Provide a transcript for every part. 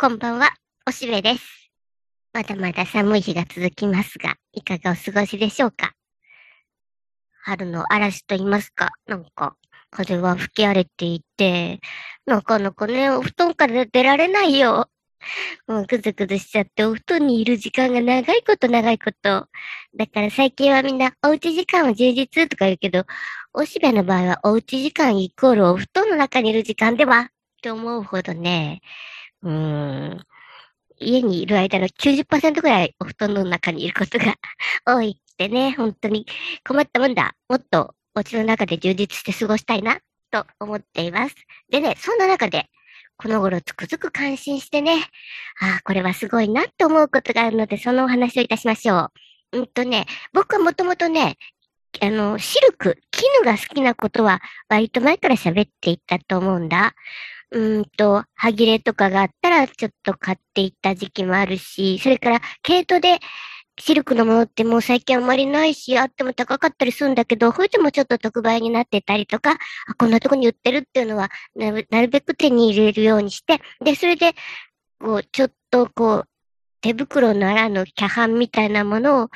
こんばんは、おしべです。まだまだ寒い日が続きますが、いかがお過ごしでしょうか？春の嵐と言いますか、なんか、風は吹き荒れていて、なかなかね、お布団から出られないよ。もうぐずぐずしちゃって、お布団にいる時間が長いこと長いこと。だから最近はみんな、おうち時間は充実とか言うけど、おしべの場合はおうち時間イコールお布団の中にいる時間では？って思うほどね、うん、家にいる間の90%ぐらいお布団の中にいることが多いってね、本当に困ったもんだ。もっとお家の中で充実して過ごしたいな、と思っています。でね、そんな中で、この頃つくづく感心してね、ああ、これはすごいなって思うことがあるので、そのお話をいたしましょう。うんとね、僕はもともとね、あの、シルク、絹が好きなことは割と前から喋っていたと思うんだ。うんと、歯切れとかがあったらちょっと買っていった時期もあるし、それから毛糸でシルクのものってもう最近あんまりないし、あっても高かったりするんだけど、いてもちょっと特売になってたりとか、あこんなとこに売ってるっていうのはなる、なるべく手に入れるようにして、で、それで、こう、ちょっとこう、手袋ならぬキャハンみたいなものを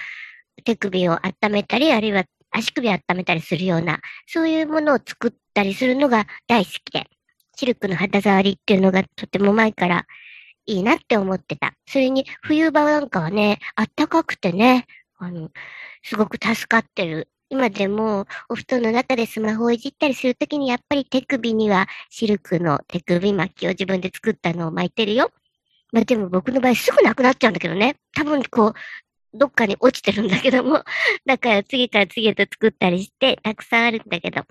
手首を温めたり、あるいは足首を温めたりするような、そういうものを作ったりするのが大好きで。シルクの肌触りっていうのがとても前からいいなって思ってた。それに冬場なんかはね、あったかくてね、あの、すごく助かってる。今でもお布団の中でスマホをいじったりするときにやっぱり手首にはシルクの手首巻きを自分で作ったのを巻いてるよ。まあでも僕の場合すぐなくなっちゃうんだけどね。多分こう、どっかに落ちてるんだけども。だから次から次へと作ったりしてたくさんあるんだけど。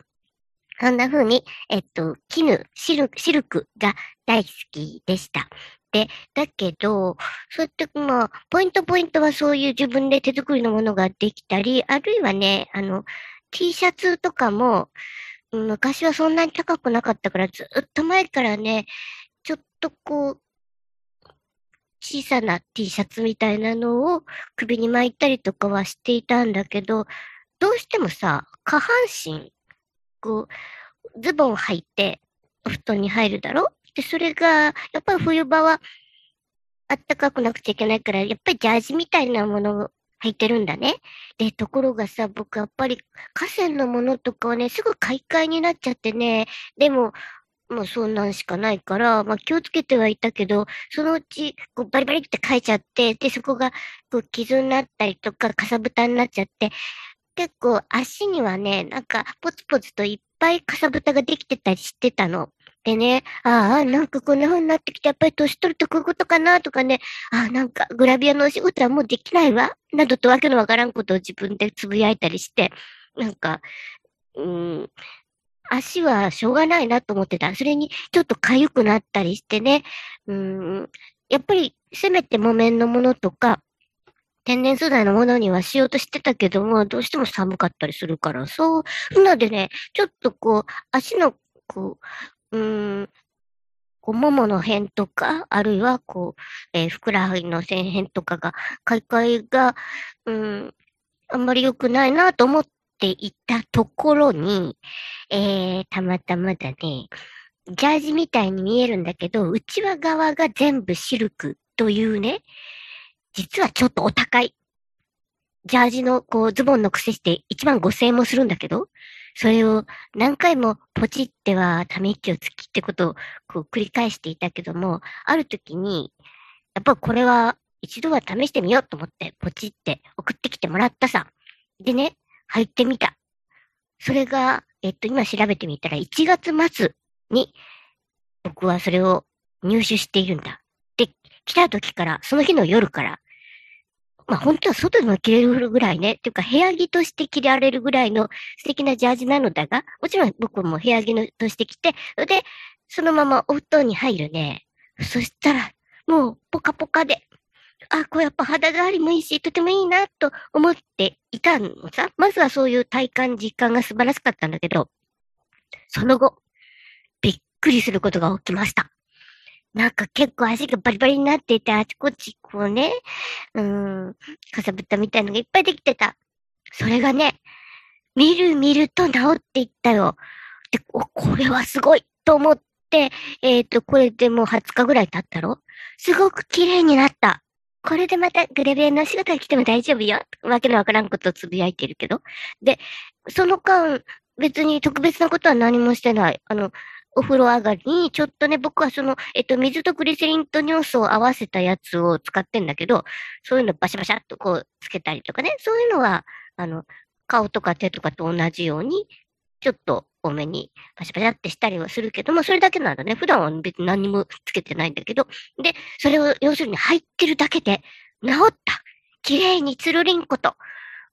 そんな風に、えっと、絹、シルク、シルクが大好きでした。で、だけど、そうやって、まあ、ポイントポイントはそういう自分で手作りのものができたり、あるいはね、あの、T シャツとかも、昔はそんなに高くなかったから、ずっと前からね、ちょっとこう、小さな T シャツみたいなのを首に巻いたりとかはしていたんだけど、どうしてもさ、下半身こう、ズボン履いて、お布団に入るだろ？で、それが、やっぱり冬場は、あったかくなくちゃいけないから、やっぱりジャージみたいなものを履いてるんだね。で、ところがさ、僕やっぱり河川のものとかはね、すぐ買い替えになっちゃってね、でも、もうそんなんしかないから、まあ気をつけてはいたけど、そのうち、こうバリバリって書いちゃって、で、そこが、こう傷になったりとか、かさぶたになっちゃって、結構足にはね、なんかポツポツといっぱいかさぶたができてたりしてたの。でね、ああ、なんかこんな風になってきて、やっぱり年取るとこういうことかなとかね、ああ、なんかグラビアのお仕事はもうできないわ、などとわけのわからんことを自分でつぶやいたりして、なんか、うん、足はしょうがないなと思ってた。それにちょっと痒くなったりしてね、うん、やっぱりせめて木綿のものとか、天然素材のものにはしようとしてたけども、どうしても寒かったりするから、そう、なのでね、ちょっとこう、足の、こう、うーん、こう、ももの辺とか、あるいは、こう、えー、ふくらはぎの線辺とかが、買い替えが、うん、あんまり良くないなと思っていたところに、えー、たまたまだね、ジャージみたいに見えるんだけど、内輪側が全部シルクというね、実はちょっとお高い。ジャージのこうズボンの癖して1万5千円もするんだけど、それを何回もポチってはため息をつきってことをこう繰り返していたけども、ある時に、やっぱこれは一度は試してみようと思ってポチって送ってきてもらったさ。でね、入ってみた。それが、えっと、今調べてみたら1月末に僕はそれを入手しているんだ。で来た時から、その日の夜から、まあ本当は外でも着れるぐらいね、っていうか部屋着として着られるぐらいの素敵なジャージなのだが、もちろん僕も部屋着のとして着て、で、そのままお布団に入るね。そしたら、もうポカポカで、あ、これやっぱ肌触りもいいし、とてもいいなと思っていたのさ。まずはそういう体感、実感が素晴らしかったんだけど、その後、びっくりすることが起きました。なんか結構足がバリバリになっていて、あちこちこうね、うん、かさぶたみたいのがいっぱいできてた。それがね、みるみると治っていったよ。で、これはすごいと思って、えっ、ー、と、これでもう20日ぐらい経ったろすごく綺麗になった。これでまたグレビエの仕事が来ても大丈夫よ。わけのわからんことをつぶやいてるけど。で、その間、別に特別なことは何もしてない。あの、お風呂上がりに、ちょっとね、僕はその、えっと、水とグリセリンと尿素を合わせたやつを使ってんだけど、そういうのバシャバシャっとこうつけたりとかね、そういうのは、あの、顔とか手とかと同じように、ちょっと多めにパシャパシャってしたりはするけども、それだけなんだね。普段は別に何もつけてないんだけど。で、それを要するに入ってるだけで治った綺麗につるりんこと。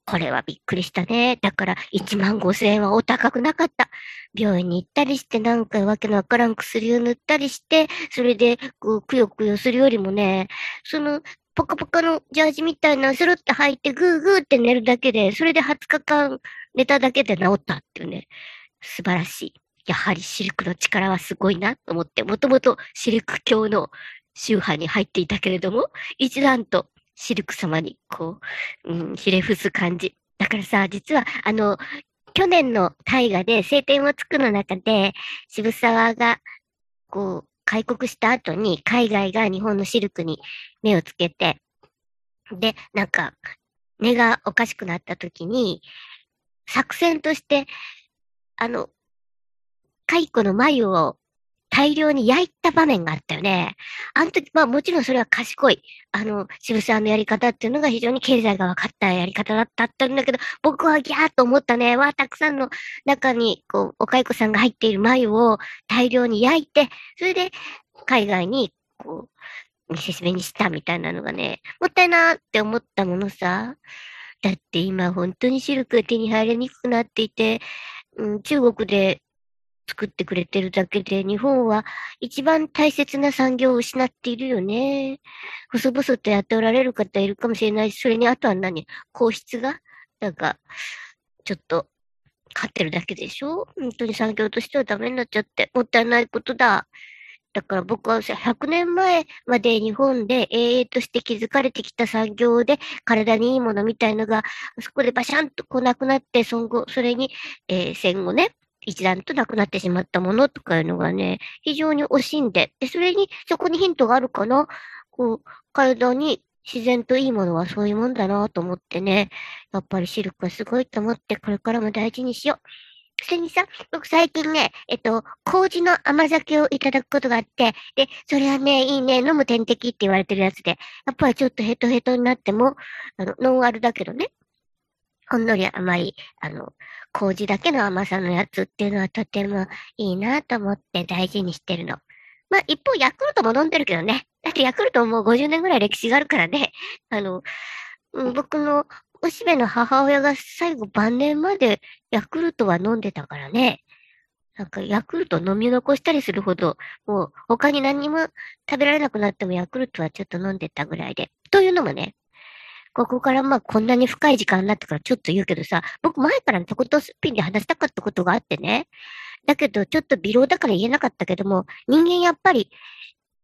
これはびっくりしたね。だから1万5千円はお高くなかった。病院に行ったりして、なんかわけのわからん薬を塗ったりして、それで、こう、くよくよするよりもね、その、ポカポカのジャージみたいなスルって履いてグーグーって寝るだけで、それで20日間寝ただけで治ったっていうね、素晴らしい。やはりシルクの力はすごいなと思って、もともとシルク教の宗派に入っていたけれども、一段とシルク様に、こう、うん、ひれ伏す感じ。だからさ、実は、あの、去年の大河で晴天をつくの中で、渋沢が、こう、開国した後に海外が日本のシルクに目をつけて、で、なんか、根がおかしくなった時に、作戦として、あの、蚕の眉を大量に焼いた場面があったよね。あの時、まあもちろんそれは賢い。あの、渋沢のやり方っていうのが非常に経済が分かったやり方だったんだけど、僕はギャーと思ったね。わたくさんの中に、こう、お蚕さんが入っている眉を大量に焼いて、それで海外に、こう、見せしめにしたみたいなのがね、もったいなって思ったものさ。だって今本当にシルクが手に入りにくくなっていて、うん、中国で作ってくれてるだけで、日本は一番大切な産業を失っているよね。細々とやっておられる方いるかもしれないし、それにあとは何？皇室が？なんか、ちょっと、勝ってるだけでしょ？本当に産業としてはダメになっちゃって、もったいないことだ。だから僕は100年前まで日本で永遠として築かれてきた産業で体にいいものみたいのが、そこでバシャンとこなくなって、その後、それに、えー、戦後ね、一段となくなってしまったものとかいうのがね、非常に惜しんで、で、それに、そこにヒントがあるかな？こう、体に自然といいものはそういうもんだなと思ってね、やっぱりシルクはすごいと思って、これからも大事にしよう。それにさ、僕最近ね、えっと、麹の甘酒をいただくことがあって、で、それはね、いいね、飲む点滴って言われてるやつで、やっぱりちょっとヘトヘトになっても、あの、ノンアルだけどね、ほんのり甘い、あの、麹だけの甘さのやつっていうのはとてもいいなと思って大事にしてるの。まあ、一方、ヤクルトも飲んでるけどね。だってヤクルトももう50年ぐらい歴史があるからね。あの、僕のおしべの母親が最後晩年までヤクルトは飲んでたからね。なんかヤクルト飲み残したりするほど、もう他に何にも食べられなくなってもヤクルトはちょっと飲んでたぐらいで。というのもね、ここからまあこんなに深い時間になってからちょっと言うけどさ、僕前からとことスピンで話したかったことがあってね。だけどちょっと微量だから言えなかったけども、人間やっぱり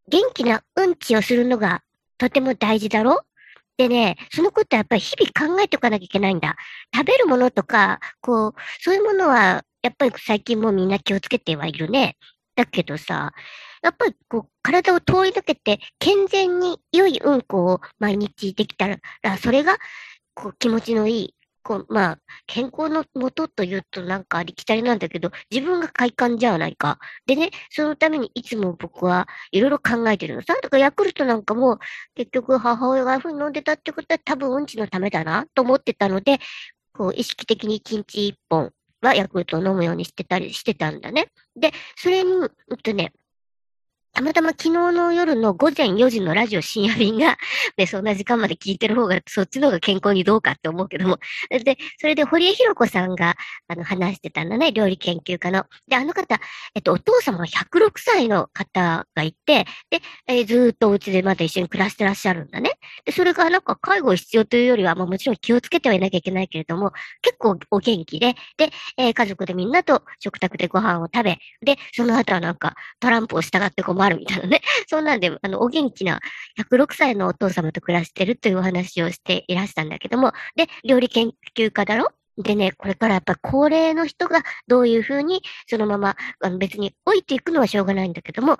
元気なうんちをするのがとても大事だろ？でね、そのことはやっぱり日々考えておかなきゃいけないんだ。食べるものとか、こう、そういうものは、やっぱり最近もみんな気をつけてはいるね。だけどさ、やっぱりこう、体を通り抜けて、健全に良いうんこを毎日できたら、それが、こう、気持ちのいい、こう、まあ、健康のもとというとなんかありきたりなんだけど、自分が快感じゃないか。でね、そのためにいつも僕はいろいろ考えてるのさ。だかヤクルトなんかも、結局母親がああいうふうに飲んでたってことは多分うんちのためだなと思ってたので、こう、意識的に1日1本はヤクルトを飲むようにしてたりしてたんだね。で、それに、うんとね、たまたま昨日の夜の午前4時のラジオ深夜便が、ね、そんな時間まで聞いてる方が、そっちの方が健康にどうかって思うけども。で、それで堀江博子さんが、あの、話してたんだね、料理研究家の。で、あの方、えっと、お父様が106歳の方がいて、で、えー、ずーっとお家でまだ一緒に暮らしてらっしゃるんだね。で、それがなんか介護必要というよりは、まあもちろん気をつけてはいなきゃいけないけれども、結構お元気で、で、えー、家族でみんなと食卓でご飯を食べ、で、その後はなんかトランプを従って困るみたいなね。そんなんで、あの、お元気な106歳のお父様と暮らしてるというお話をしていらしたんだけども、で、料理研究家だろ？でね、これからやっぱ高齢の人がどういうふうにそのままあの別に置いていくのはしょうがないんだけども、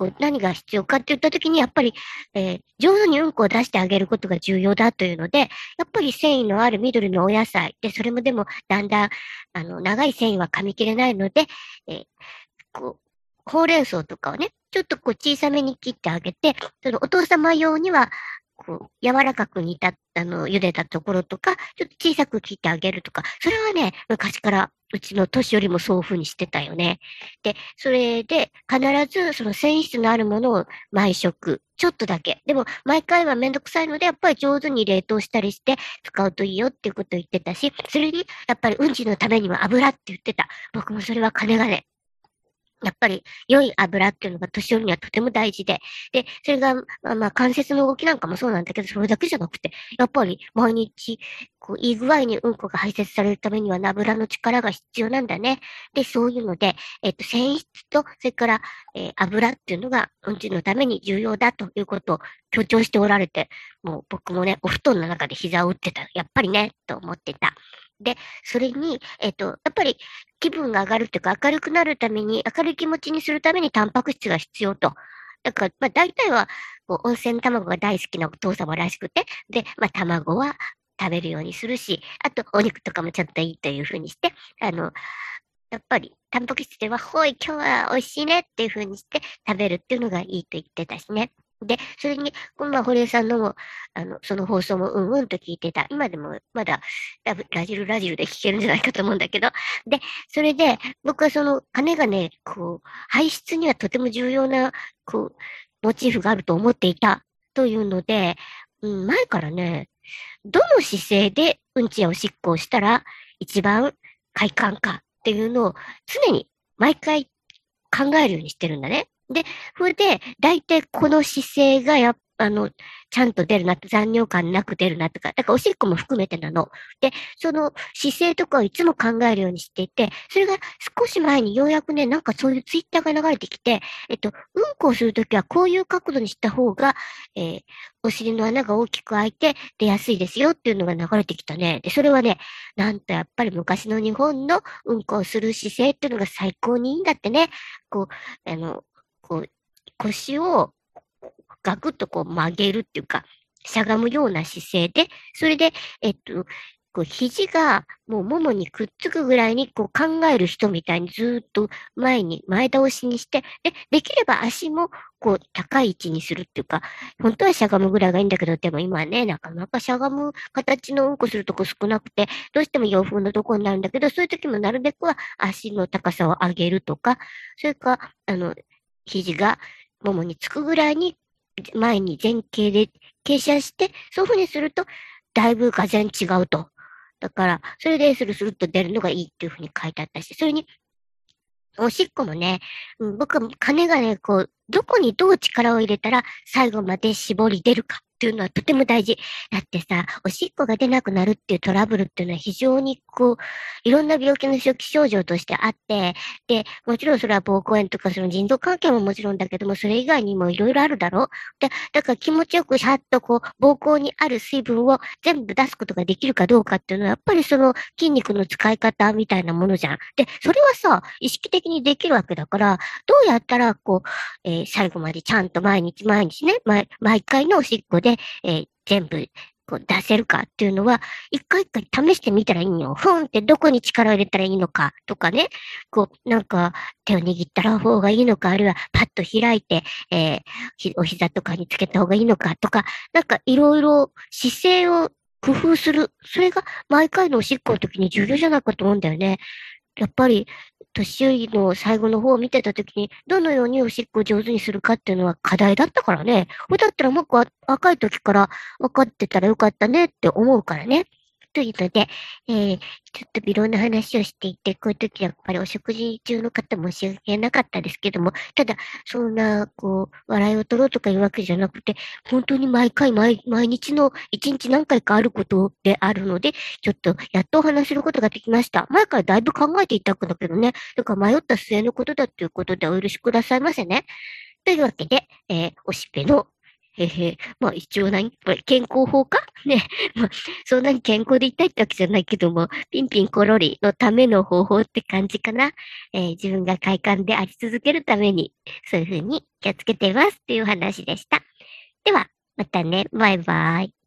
こう何が必要かって言ったときに、やっぱり、えー、上手にうんこを出してあげることが重要だというので、やっぱり繊維のある緑のお野菜。で、それもでも、だんだん、あの、長い繊維は噛み切れないので、えー、こう、ほうれん草とかをね、ちょっとこう小さめに切ってあげて、そのお父様用には、こう、柔らかく煮た、あの、茹でたところとか、ちょっと小さく切ってあげるとか、それはね、昔からうちの年寄りもそういう風にしてたよね。で、それで必ずその繊維質のあるものを毎食、ちょっとだけ。でも、毎回はめんどくさいので、やっぱり上手に冷凍したりして使うといいよっていうことを言ってたし、それに、やっぱりうんちのためには油って言ってた。僕もそれは金がね、やっぱり良い油っていうのが年寄りにはとても大事で、で、それが、まあ、まあ、関節の動きなんかもそうなんだけど、それだけじゃなくて、やっぱり毎日、こう、いい具合にうんこが排泄されるためには油の力が必要なんだね。で、そういうので、えっと、繊維質と、それから、えー、油っていうのがうんちのために重要だということを強調しておられて、もう僕もね、お布団の中で膝を打ってた。やっぱりね、と思ってた。で、それに、えっ、と、やっぱり気分が上がるというか明るくなるために、明るい気持ちにするためにタンパク質が必要と。だから、まあ大体は、こう、温泉卵が大好きなお父様らしくて、で、まあ卵は食べるようにするし、あとお肉とかもちょっといいというふうにして、あの、やっぱり、タンパク質では、ほい、今日は美味しいねっていうふうにして食べるっていうのがいいと言ってたしね。で、それに、今晩、堀江さんのも、あの、その放送もうんうんと聞いてた。今でも、まだ、ラジルラジルで聞けるんじゃないかと思うんだけど。で、それで、僕はその、金がね、こう、排出にはとても重要な、こう、モチーフがあると思っていた。というので、うん、前からね、どの姿勢でうんちやおしっこをしたら、一番快感かっていうのを、常に、毎回考えるようにしてるんだね。で、それで、大体この姿勢がや、あの、ちゃんと出るなって、残尿感なく出るなとか、だからおしっこも含めてなの。で、その姿勢とかをいつも考えるようにしていて、それが少し前にようやくね、なんかそういうツイッターが流れてきて、えっと、うんこをするときはこういう角度にした方が、えー、お尻の穴が大きく開いて出やすいですよっていうのが流れてきたね。で、それはね、なんとやっぱり昔の日本のうんこをする姿勢っていうのが最高にいいんだってね。こう、あの、こう、腰をガクッとこう曲げるっていうか、しゃがむような姿勢で、それで、えっと、こう肘がもうももにくっつくぐらいにこう考える人みたいにずっと前に前倒しにして、で、できれば足もこう高い位置にするっていうか、本当はしゃがむぐらいがいいんだけど、でも今はね、なかなかしゃがむ形のうんこするとこ少なくて、どうしても洋風のとこになるんだけど、そういう時もなるべくは足の高さを上げるとか、それか、あの、肘がももにつくぐらいに前に前傾で傾斜して、そういうふうにすると、だいぶがぜん違うと。だから、それでスルスルっと出るのがいいっていうふうに書いてあったし、それに、おしっこもね、僕は金がね、こう、どこにどう力を入れたら最後まで絞り出るかっていうのはとても大事。だってさ、おしっこが出なくなるっていうトラブルっていうのは非常にこう、いろんな病気の初期症状としてあって、で、もちろんそれは膀胱炎とかその腎臓関係ももちろんだけども、それ以外にもいろいろあるだろ？うで、だから気持ちよくシャッとこう、膀胱にある水分を全部出すことができるかどうかっていうのは、やっぱりその筋肉の使い方みたいなものじゃん。で、それはさ、意識的にできるわけだから、どうやったらこう、えー、最後までちゃんと毎日毎日ね、毎毎回のおしっこでで、えー、全部こう出せるかっていうのは、一回一回試してみたらいいのよ。ふんってどこに力を入れたらいいのかとかね、こう、なんか手を握ったら方がいいのか、あるいはパッと開いて、えー、お膝とかにつけた方がいいのかとか、なんかいろいろ姿勢を工夫する。それが毎回のおしっこの時に重要じゃないかと思うんだよね。やっぱり、年寄りの最後の方を見てた時に、どのようにおしっこを上手にするかっていうのは課題だったからね。だったらもっと若い時から分かってたらよかったねって思うからね。というので、えー、ちょっと微量な話をしていて、こういう時はやっぱりお食事中の方申し訳なかったですけども、ただ、そんな、こう、笑いを取ろうとかいうわけじゃなくて、本当に毎回毎、毎日の一日何回かあることであるので、ちょっとやっとお話することができました。前からだいぶ考えていたんだけどね、だから迷った末のことだということでお許しくださいませね。というわけで、えー、おしっぺのへへ。まあ一応何これ健康法か？ね。まあ、そんなに健康でいたいってわけじゃないけども、ピンピンコロリのための方法って感じかな。えー、自分が快感であり続けるために、そういうふうに気をつけてますっていう話でした。では、またね。バイバイ。